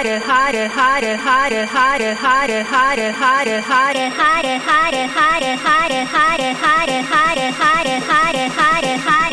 hide it, hide it, hide it, hide it, hide it, hide it, hide it, hide it, hide it, hide it, hide it, hide it, hide it, hide it, hide it, hide it, hide it.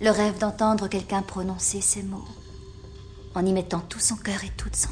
Le rêve d'entendre quelqu'un prononcer ces mots en y mettant tout son cœur et toute son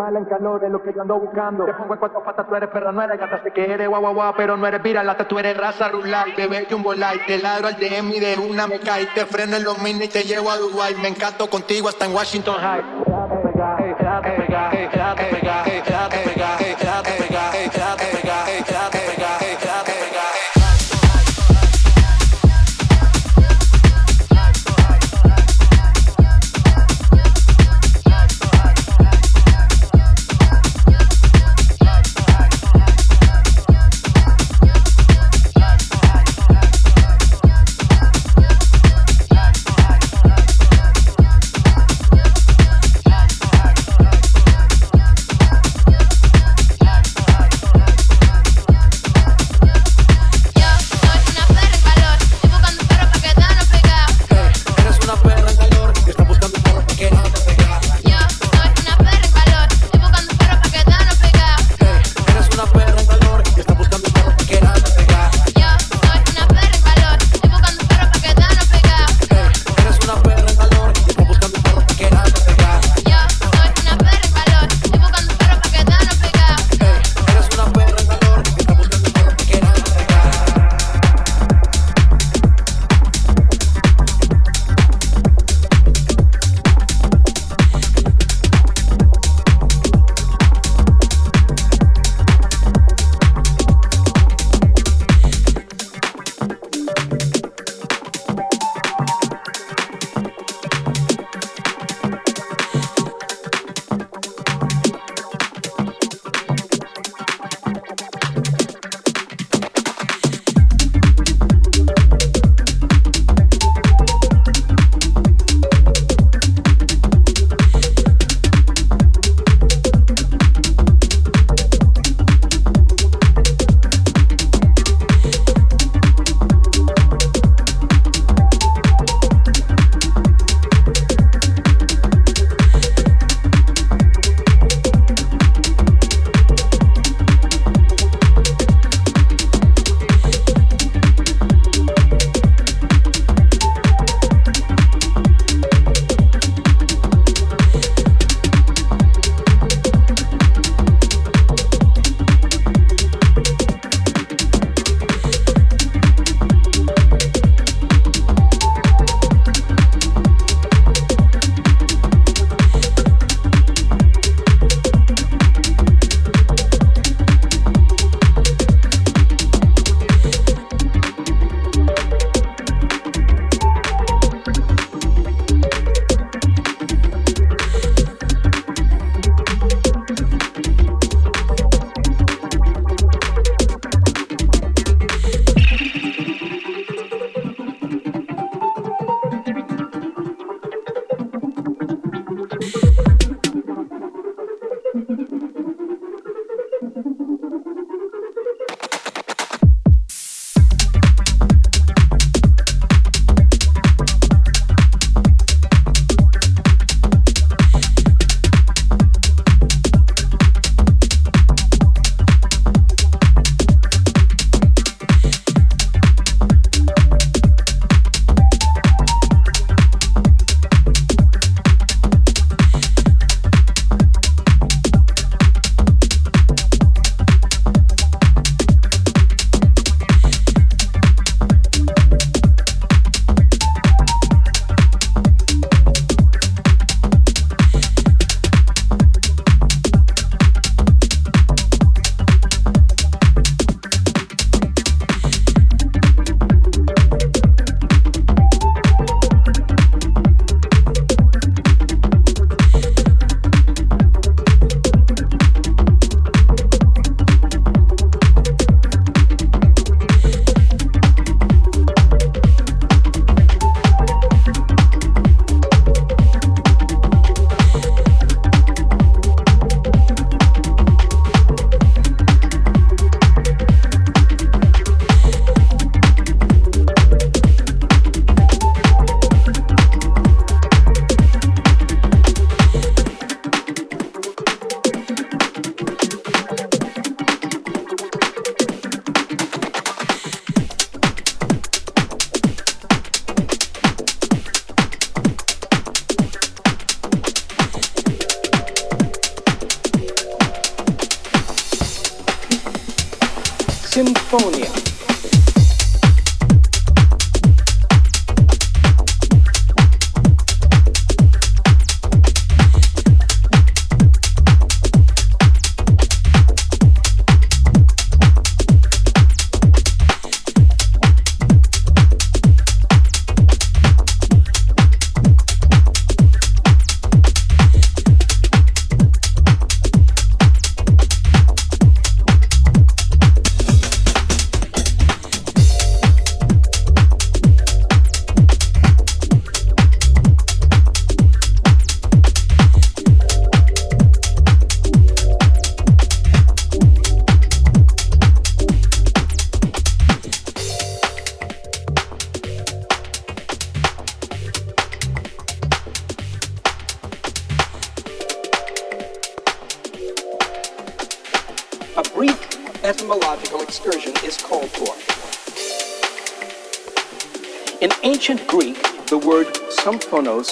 mala en calor, es lo que yo ando buscando. Te pongo en cuatro patas, tú eres perra, no eres gata, sé que eres guau guau pero no eres viralata, tú eres raza rural, bebé un light, te ladro al DM y de una me cae, te freno en los mini y te llevo a Dubai, me encanto contigo hasta en Washington High.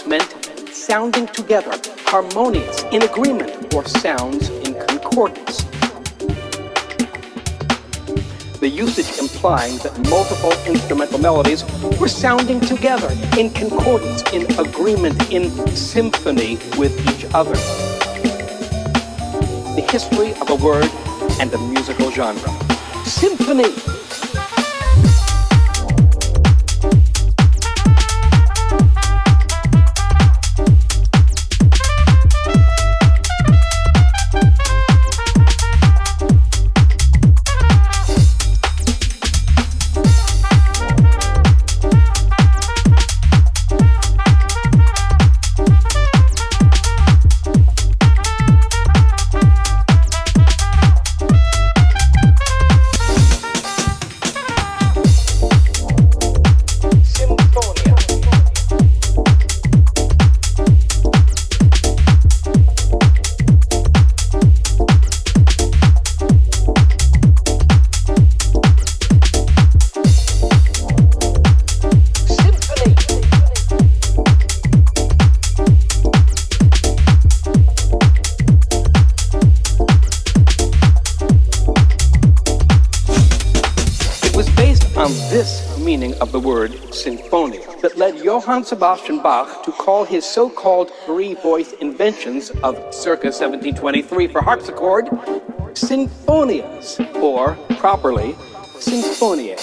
Meant sounding together, harmonious, in agreement, or sounds in concordance. The usage implying that multiple instrumental melodies were sounding together in concordance, in agreement, in symphony with each other. The history of a word and a musical genre. Symphony Johann Sebastian Bach to call his so called three voice inventions of circa 1723 for harpsichord sinfonias, or properly, sinfoniae.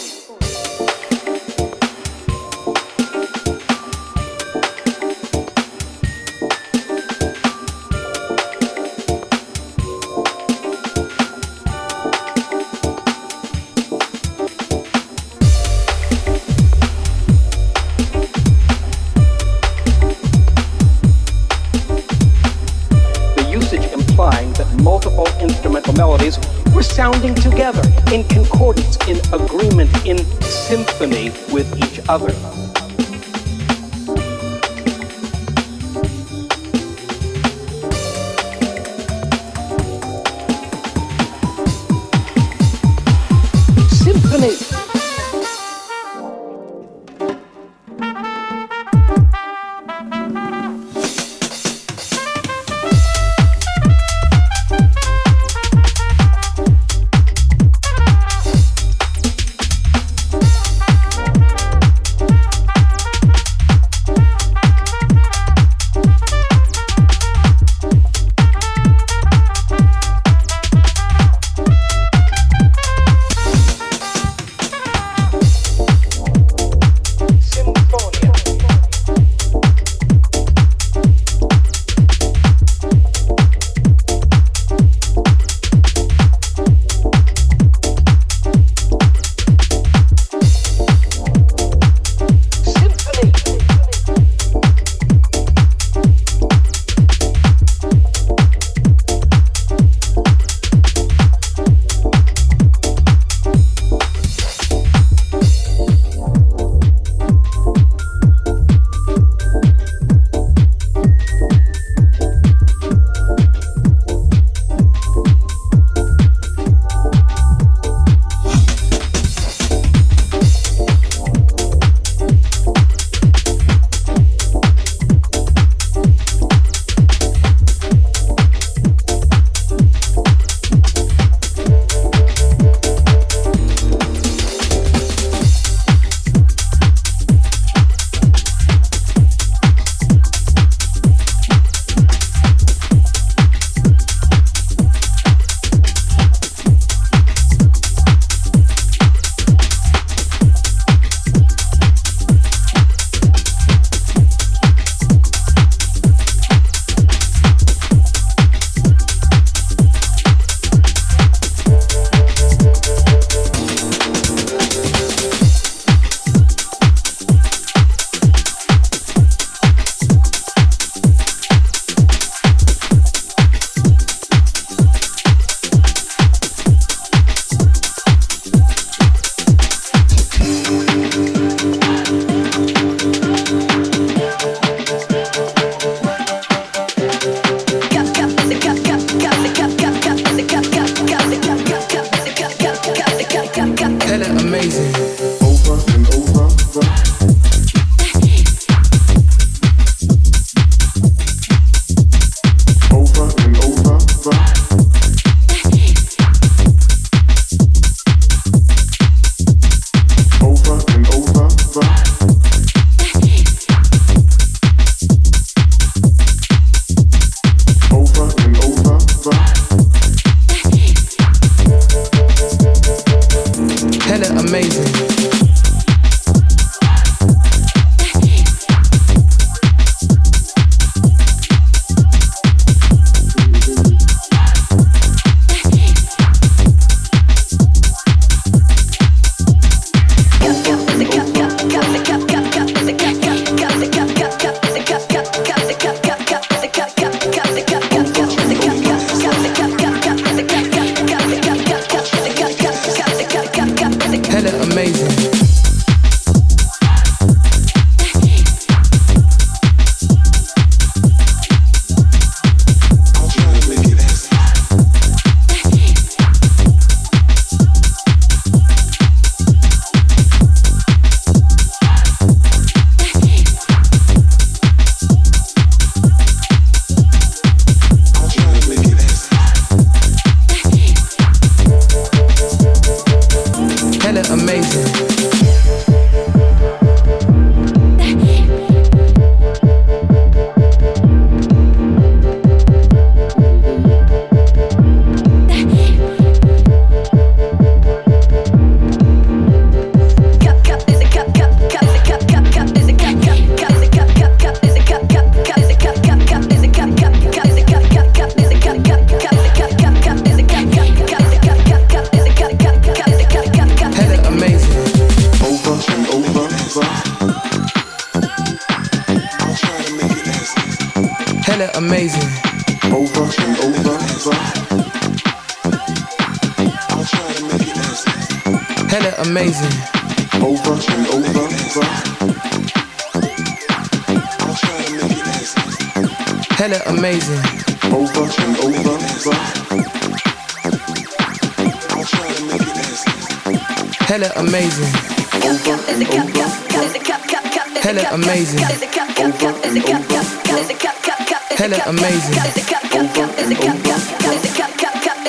With each other.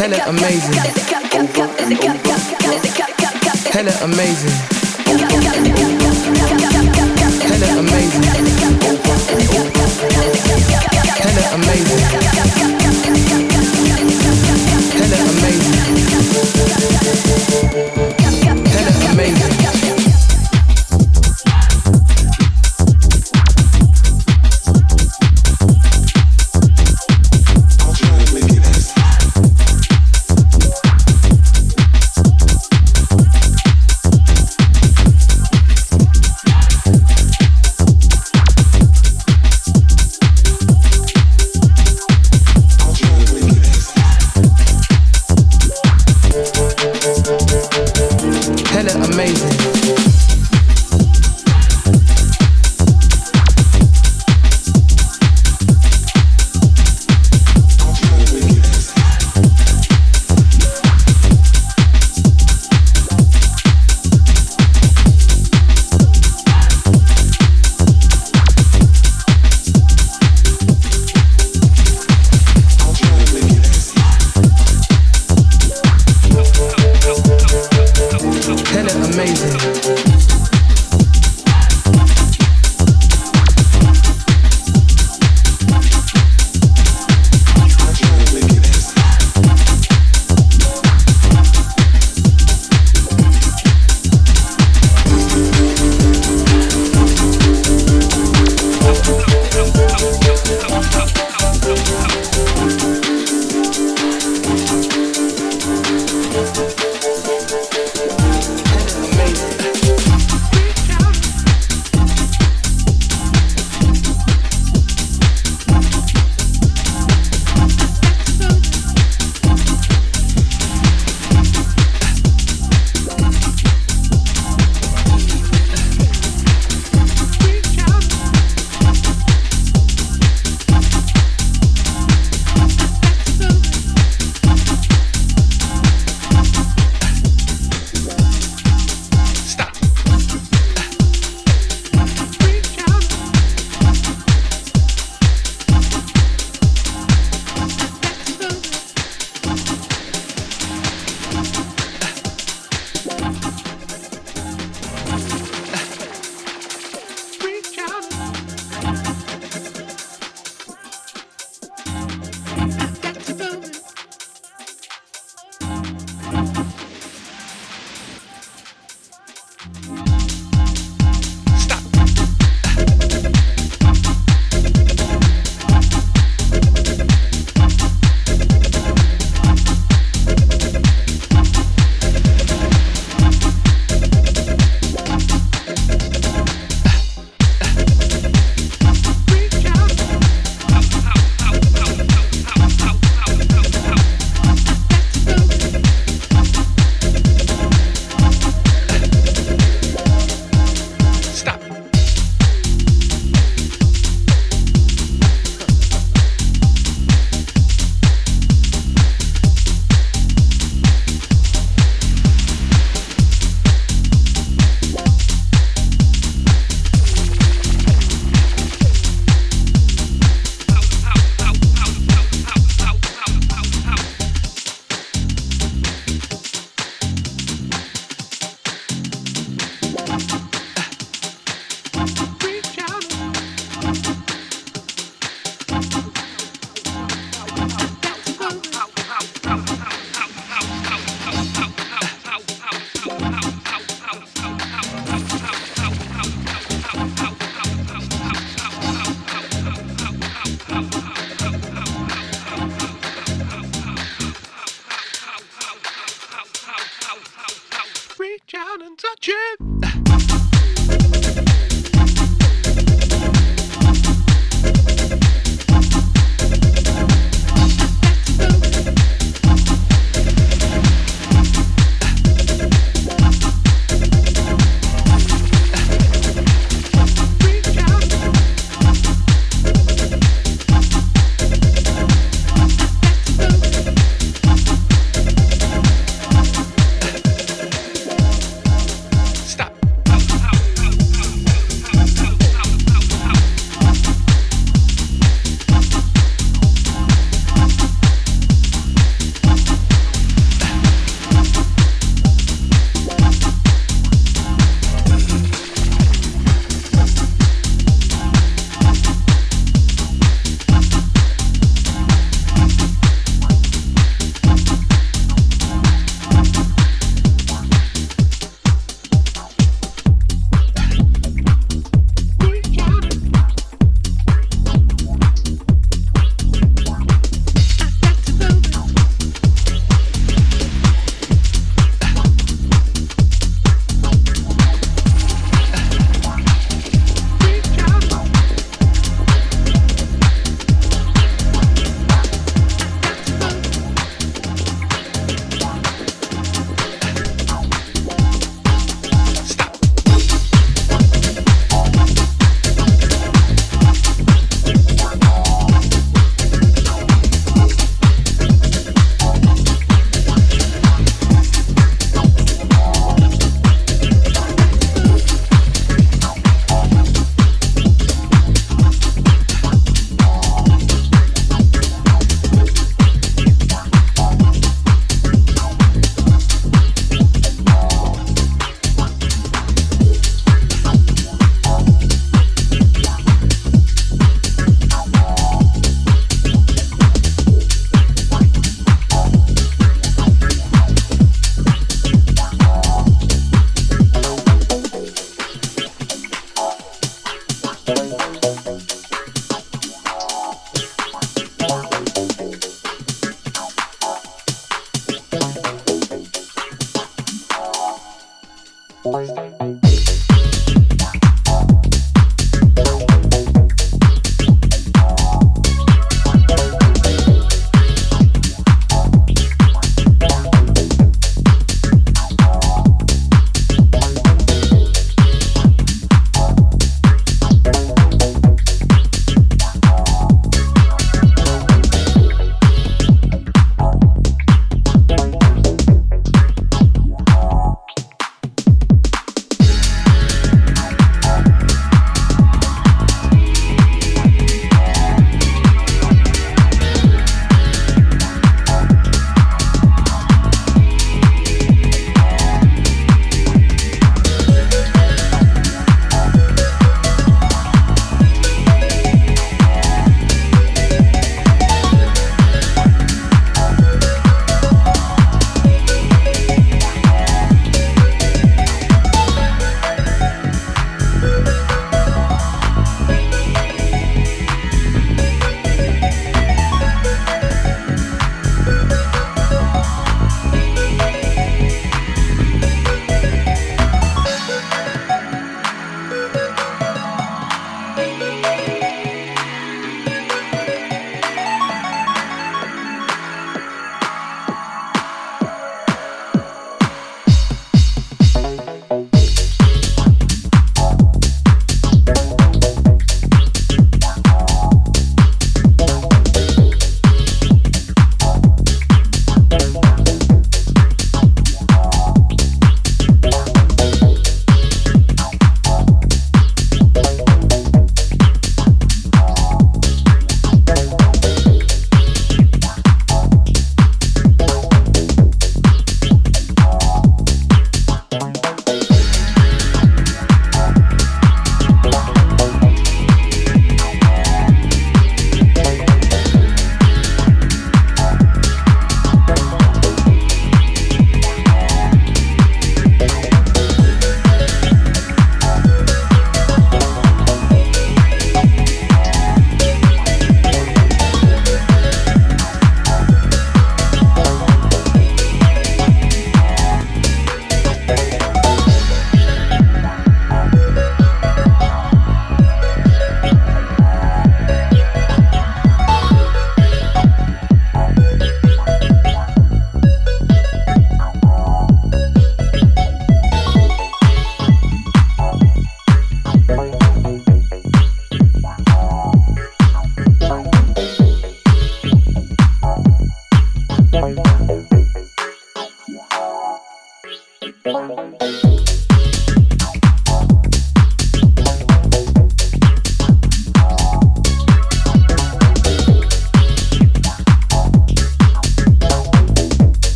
Hella amazing. Hella amazing. Hella amazing. Hella amazing. Hella amazing.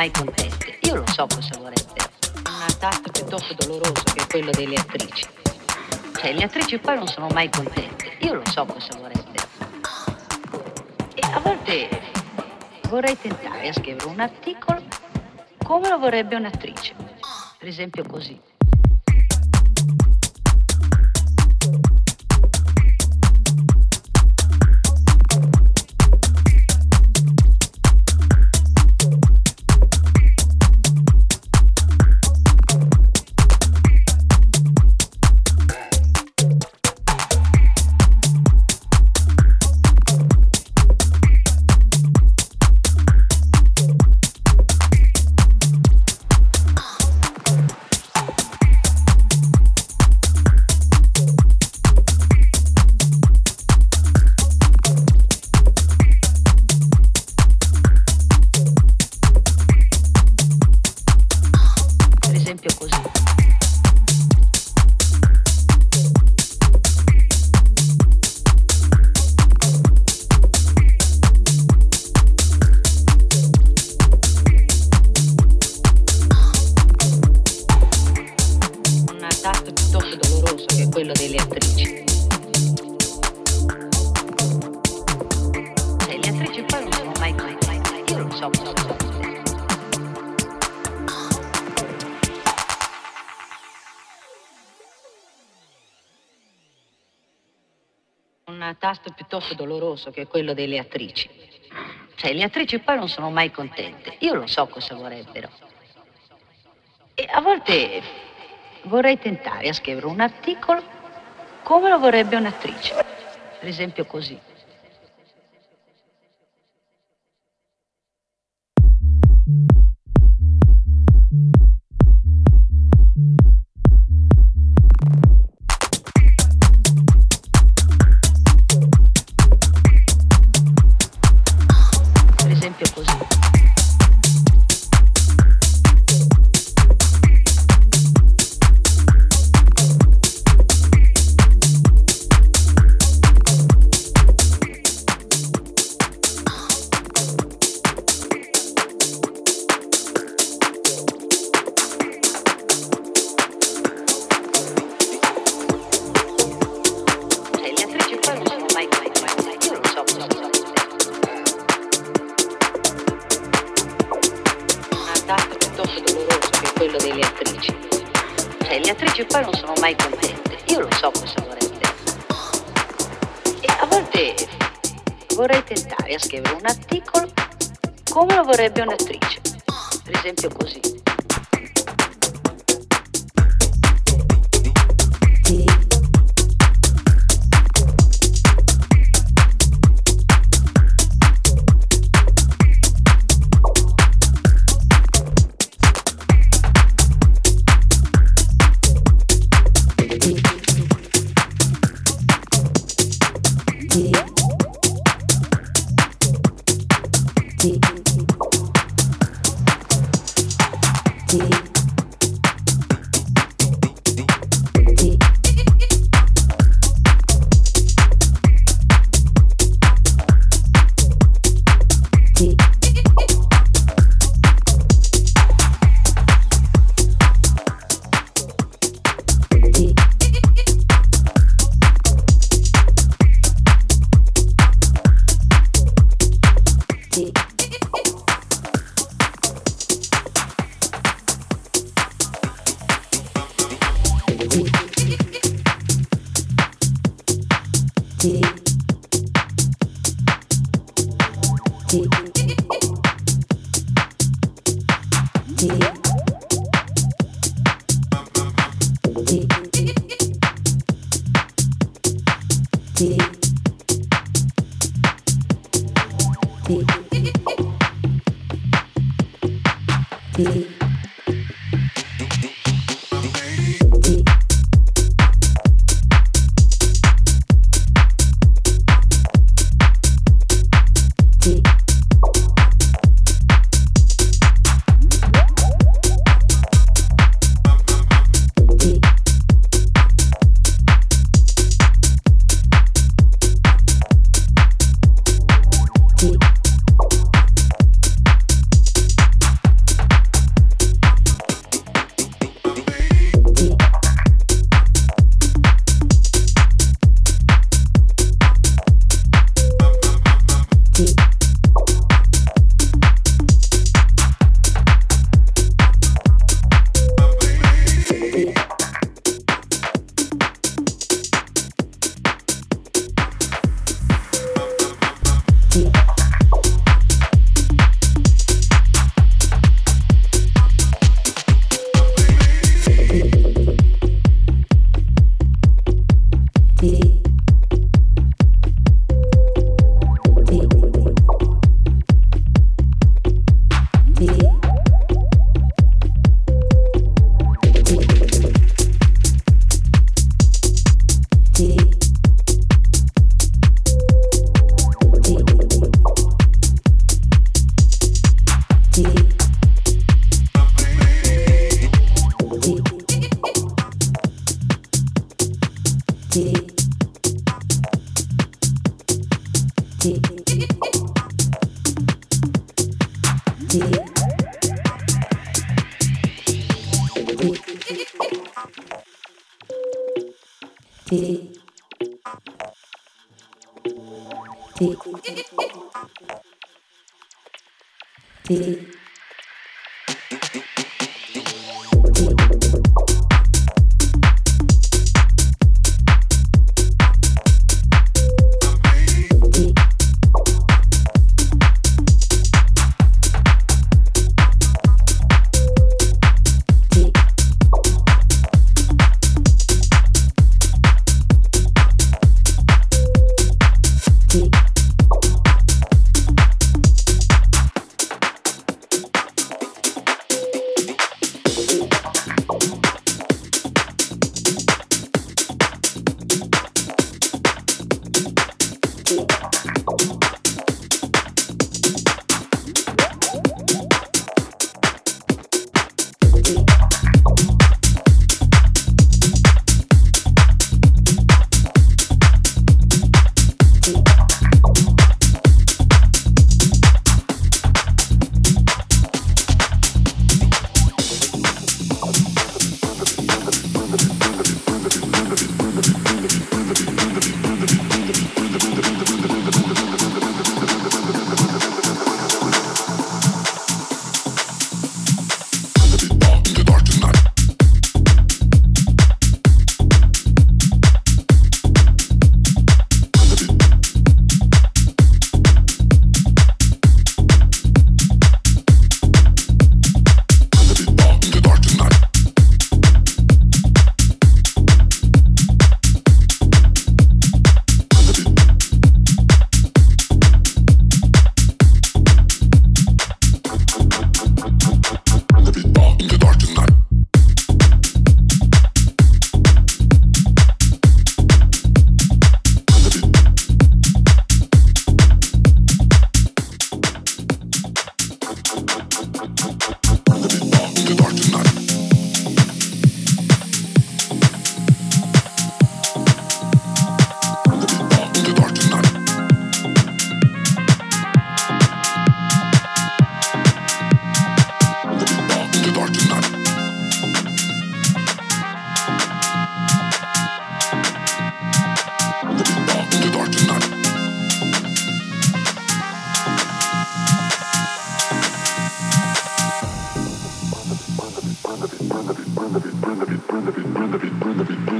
Mai contente. Io lo so cosa vorrebbero. Un tasto piuttosto doloroso che quello delle attrici. Cioè, le attrici poi non sono mai contente. Io lo so cosa vorrebbero. E a volte vorrei tentare a scrivere un articolo come lo vorrebbe un'attrice. Per esempio così. Piuttosto doloroso che quello delle attrici. Cioè, le attrici poi non sono mai contente. Io lo so cosa vorrebbero. E a volte vorrei tentare a scrivere un articolo come lo vorrebbe un'attrice. Per esempio così.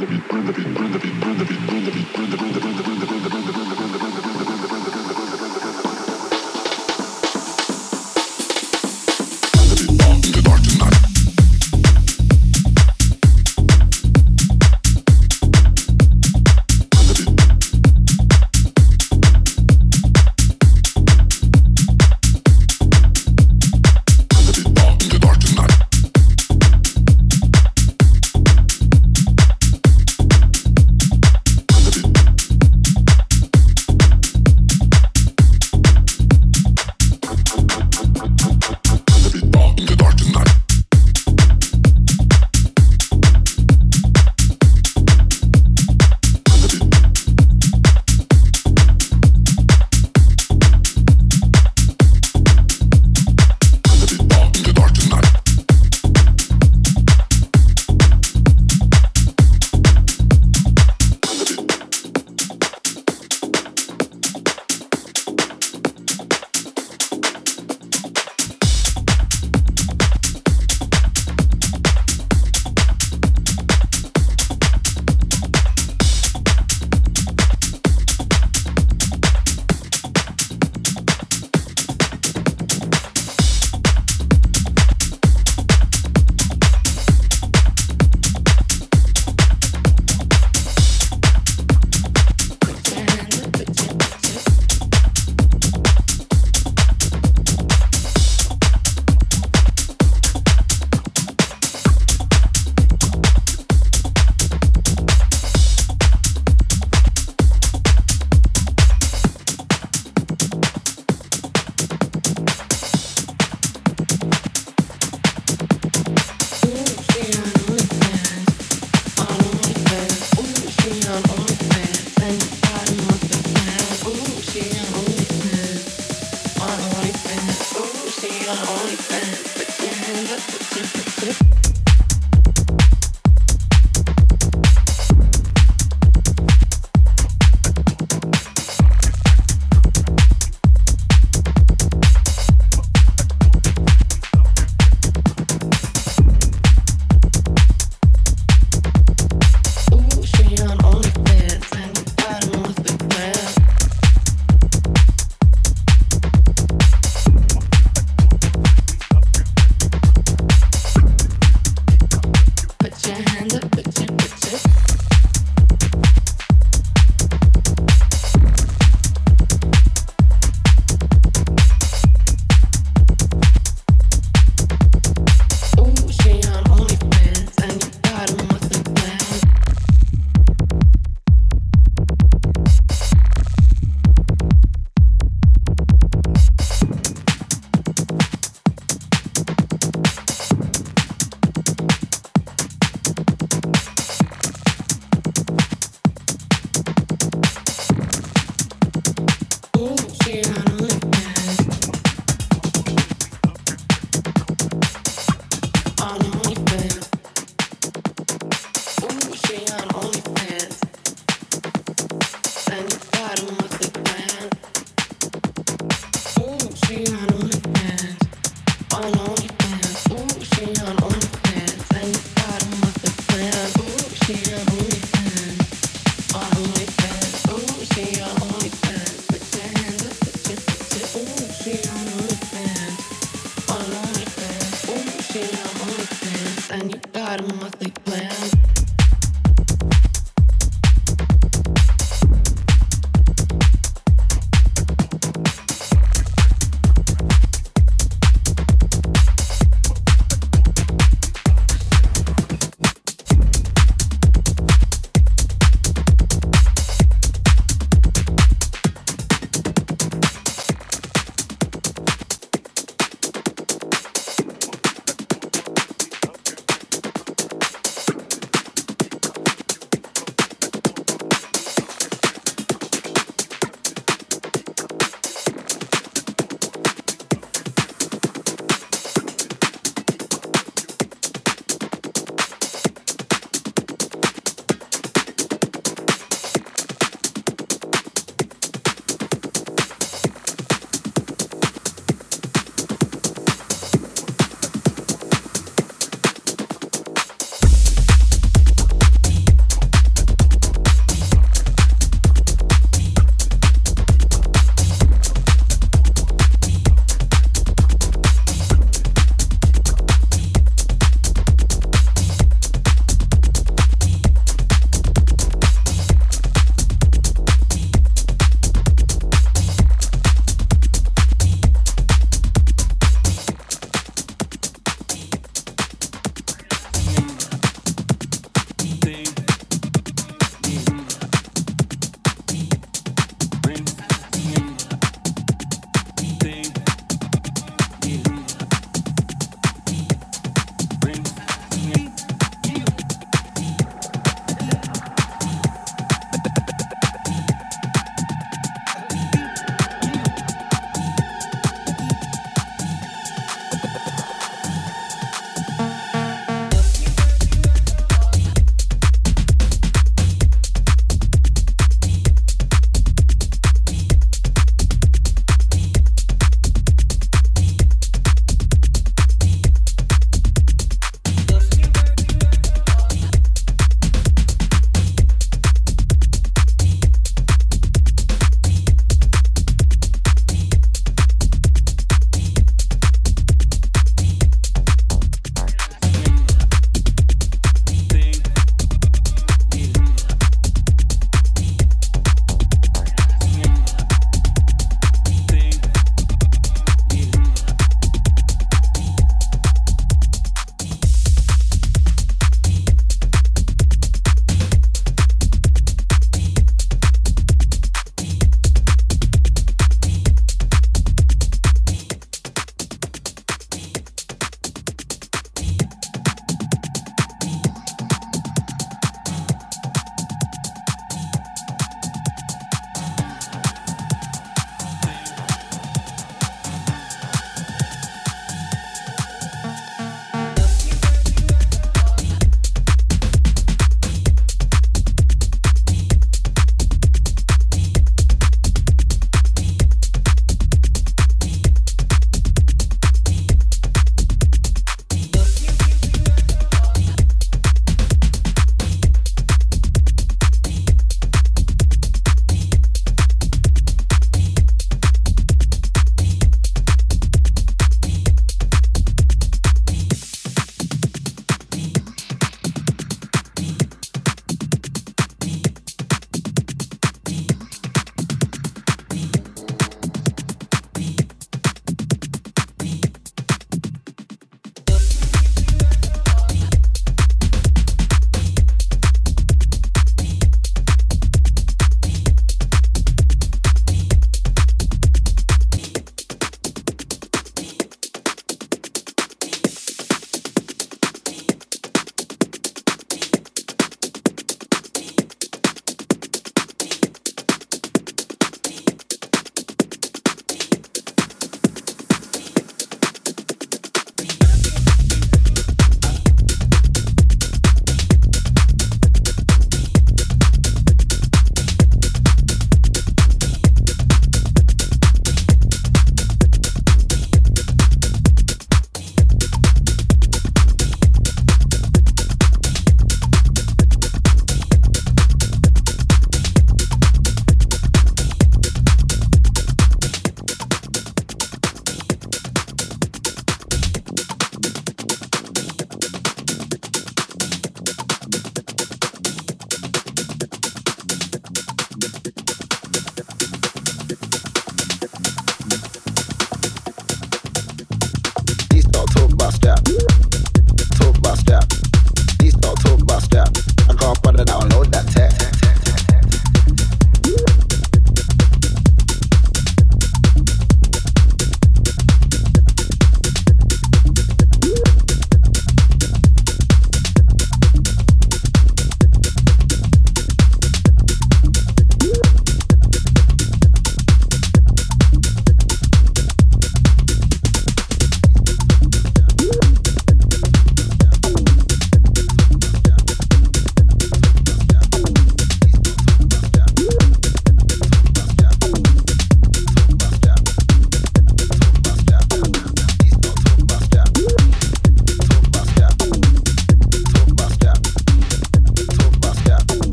the beat, burn the beat, burn the beat, burn the beat, burn the beat, burn the beat, burn the beat.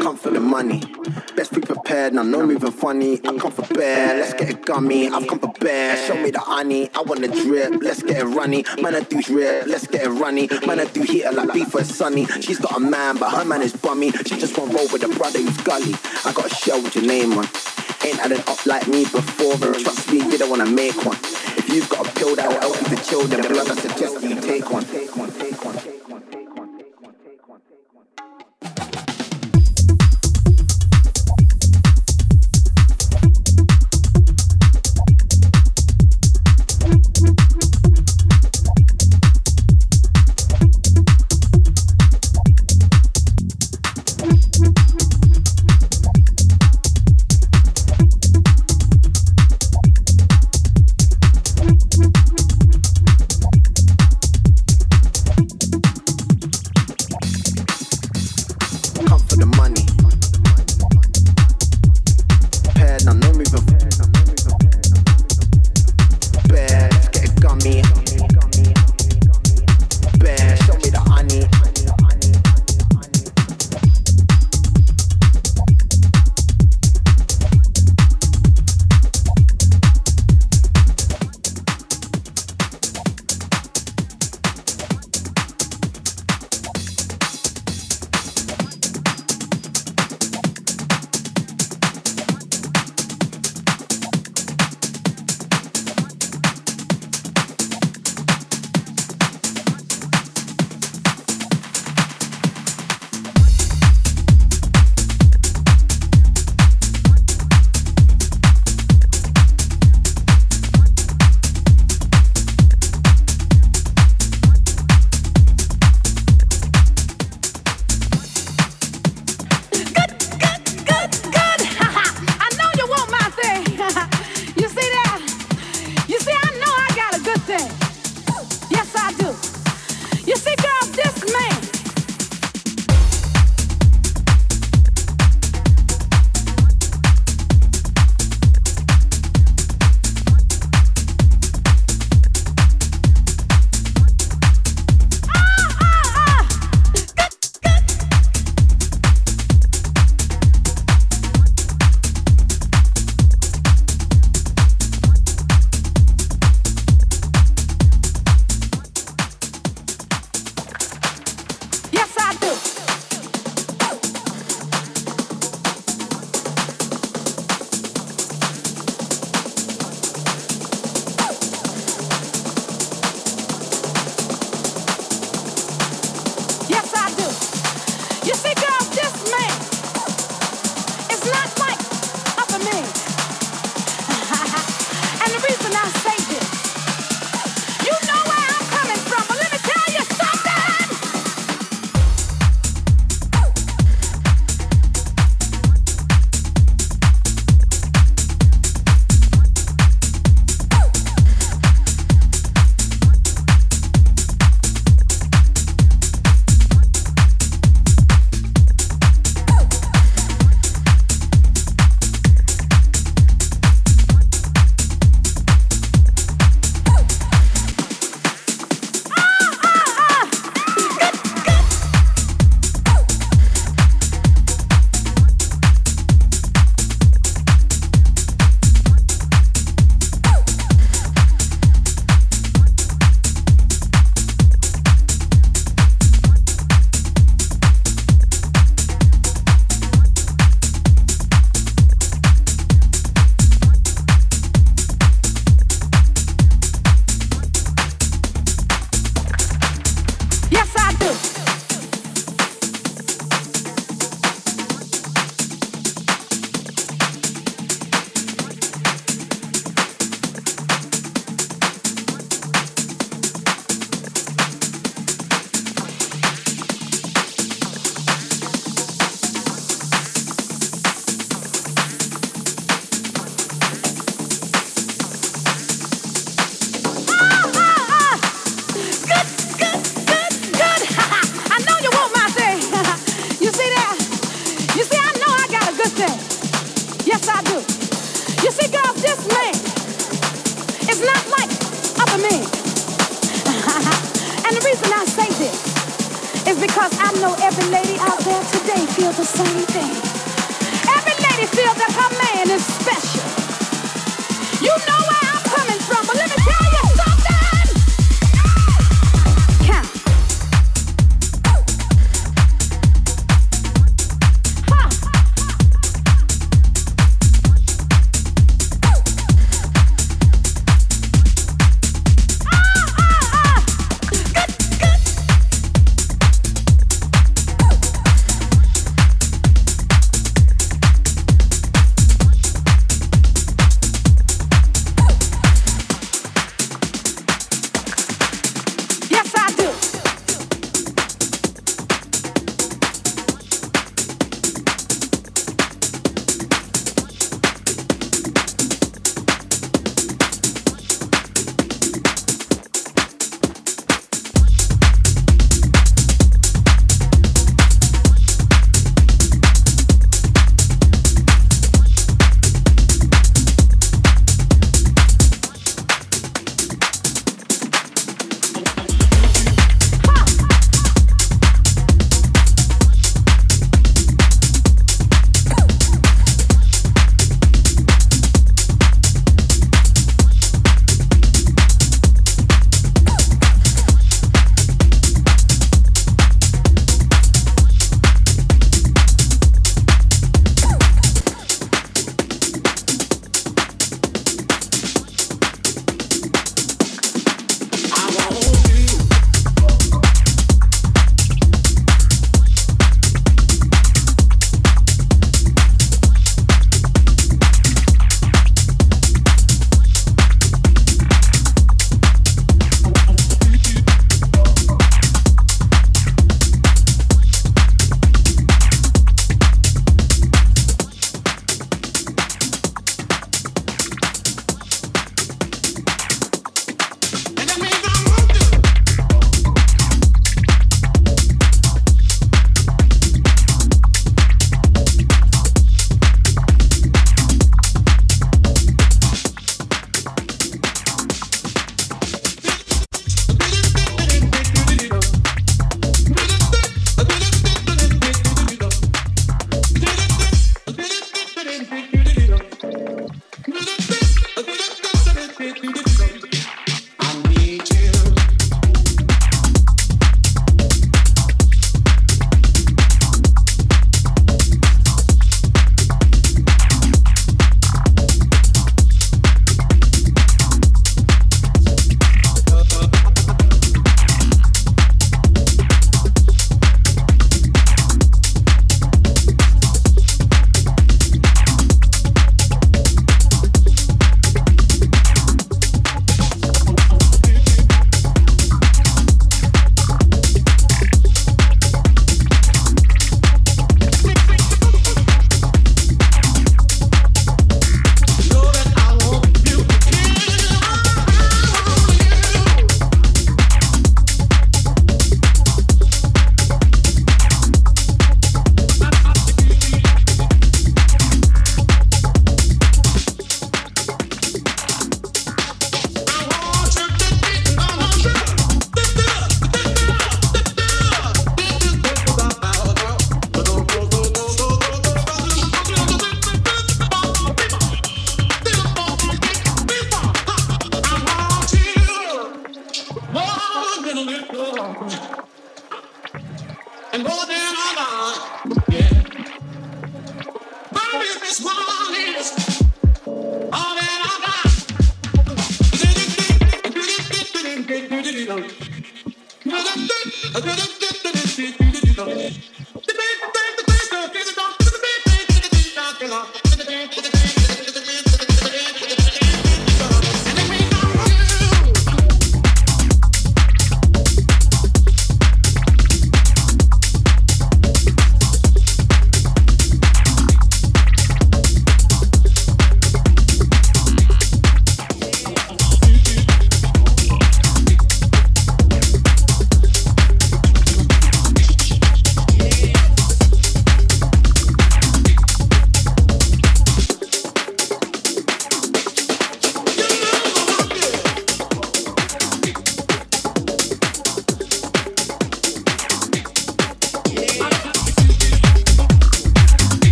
Come for the money. Best be prepared, now no moving funny. I come for bear, let's get it gummy. I've come for bear, show me the honey. I wanna drip, let's get it runny. Man, I do drip, let's get it runny. Man, I do heater like beef for sunny. She's got a man, but her man is bummy. She just won't roll with a brother who's gully. I got a shell with your name on. Ain't had an up like me before, but trust me, you don't wanna make one. If you've got a pill that will help you to chill, then blood, I suggest you take one. Take one,